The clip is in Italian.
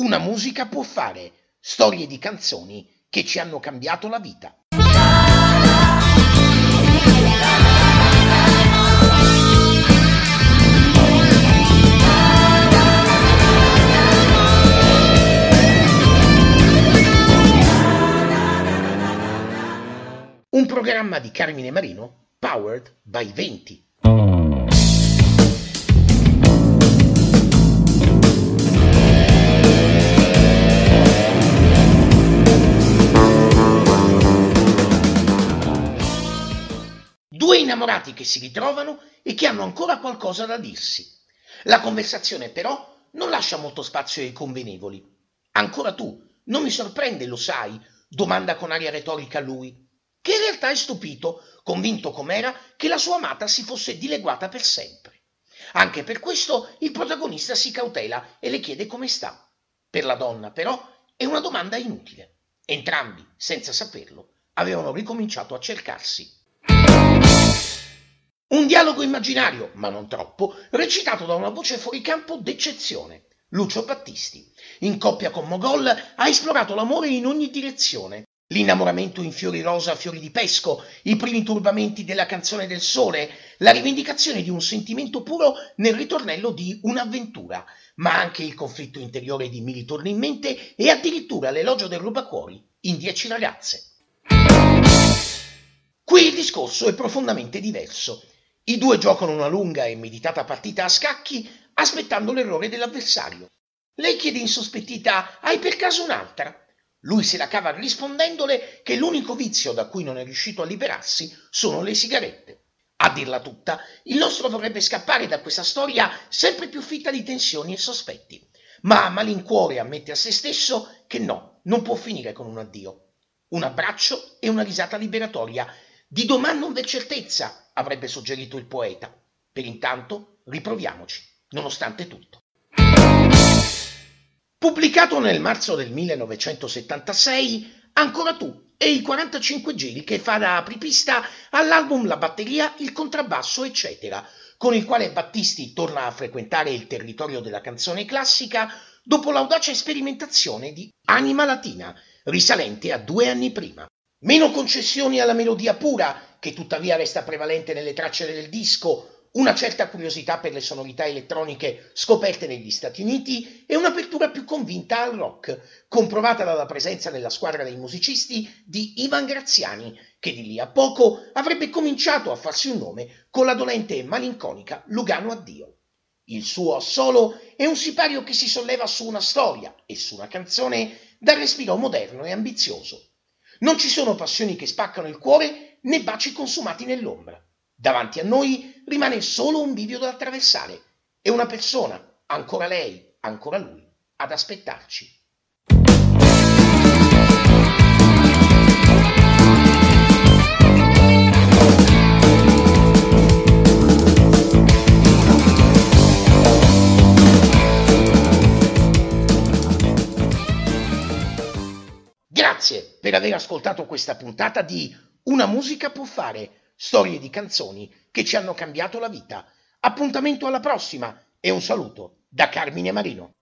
Una musica può fare storie di canzoni che ci hanno cambiato la vita. Un programma di Carmine Marino powered by 20. Innamorati che si ritrovano e che hanno ancora qualcosa da dirsi. La conversazione però non lascia molto spazio ai convenevoli. Ancora tu, non mi sorprende, lo sai, domanda con aria retorica lui, che in realtà è stupito, convinto com'era che la sua amata si fosse dileguata per sempre. Anche per questo il protagonista si cautela e le chiede come sta. Per la donna, però, è una domanda inutile. Entrambi, senza saperlo, avevano ricominciato a cercarsi. Dialogo immaginario, ma non troppo, recitato da una voce fuori campo d'eccezione. Lucio Battisti, in coppia con Mogol, ha esplorato l'amore in ogni direzione. L'innamoramento in fiori rosa, fiori di pesco, i primi turbamenti della canzone del sole, la rivendicazione di un sentimento puro nel ritornello di un'avventura, ma anche il conflitto interiore di Mili torna in mente e addirittura l'elogio del rubacuori in Dieci ragazze. Qui il discorso è profondamente diverso. I due giocano una lunga e meditata partita a scacchi aspettando l'errore dell'avversario. Lei chiede insospettita: Hai per caso un'altra? Lui se la cava rispondendole che l'unico vizio da cui non è riuscito a liberarsi sono le sigarette. A dirla tutta, il nostro vorrebbe scappare da questa storia sempre più fitta di tensioni e sospetti. Ma a malincuore ammette a se stesso che no, non può finire con un addio. Un abbraccio e una risata liberatoria. Di domani non v'è certezza, avrebbe suggerito il poeta. Per intanto riproviamoci, nonostante tutto. Pubblicato nel marzo del 1976, Ancora tu e i 45 giri che fa da apripista all'album La batteria, il contrabbasso, eccetera, con il quale Battisti torna a frequentare il territorio della canzone classica dopo l'audace sperimentazione di Anima Latina, risalente a due anni prima. Meno concessioni alla melodia pura, che tuttavia resta prevalente nelle tracce del disco, una certa curiosità per le sonorità elettroniche scoperte negli Stati Uniti e un'apertura più convinta al rock, comprovata dalla presenza nella squadra dei musicisti di Ivan Graziani, che di lì a poco avrebbe cominciato a farsi un nome con la dolente e malinconica Lugano Addio. Il suo solo è un sipario che si solleva su una storia e su una canzone dal respiro moderno e ambizioso. Non ci sono passioni che spaccano il cuore né baci consumati nell'ombra. Davanti a noi rimane solo un bivio da attraversare e una persona, ancora lei, ancora lui, ad aspettarci. Grazie per aver ascoltato questa puntata di Una musica può fare, storie di canzoni che ci hanno cambiato la vita. Appuntamento alla prossima e un saluto da Carmine Marino.